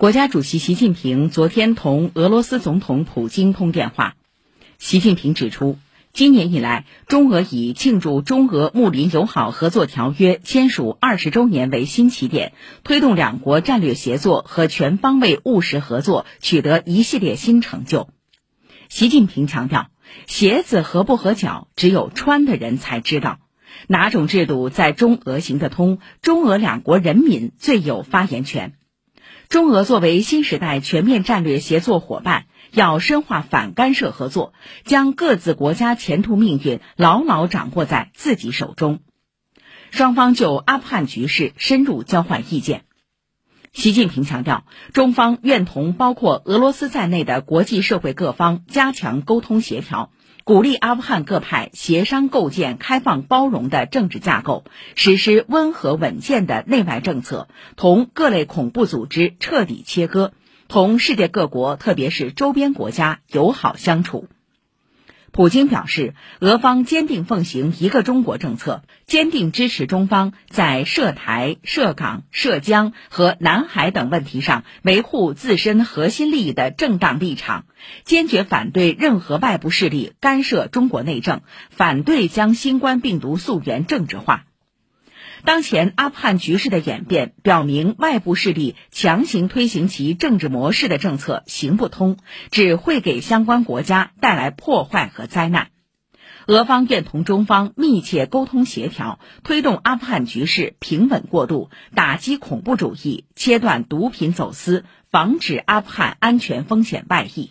国家主席习近平昨天同俄罗斯总统普京通电话。习近平指出，今年以来，中俄以庆祝中俄睦邻友好合作条约签署二十周年为新起点，推动两国战略协作和全方位务实合作取得一系列新成就。习近平强调，鞋子合不合脚，只有穿的人才知道。哪种制度在中俄行得通，中俄两国人民最有发言权。中俄作为新时代全面战略协作伙伴，要深化反干涉合作，将各自国家前途命运牢牢掌握在自己手中。双方就阿富汗局势深入交换意见。习近平强调，中方愿同包括俄罗斯在内的国际社会各方加强沟通协调。鼓励阿富汗各派协商构建开放包容的政治架构，实施温和稳健的内外政策，同各类恐怖组织彻底切割，同世界各国特别是周边国家友好相处。普京表示，俄方坚定奉行一个中国政策，坚定支持中方在涉台、涉港、涉疆和南海等问题上维护自身核心利益的正当立场，坚决反对任何外部势力干涉中国内政，反对将新冠病毒溯源政治化。当前阿富汗局势的演变表明，外部势力强行推行其政治模式的政策行不通，只会给相关国家带来破坏和灾难。俄方愿同中方密切沟通协调，推动阿富汗局势平稳过渡，打击恐怖主义，切断毒品走私，防止阿富汗安全风险外溢。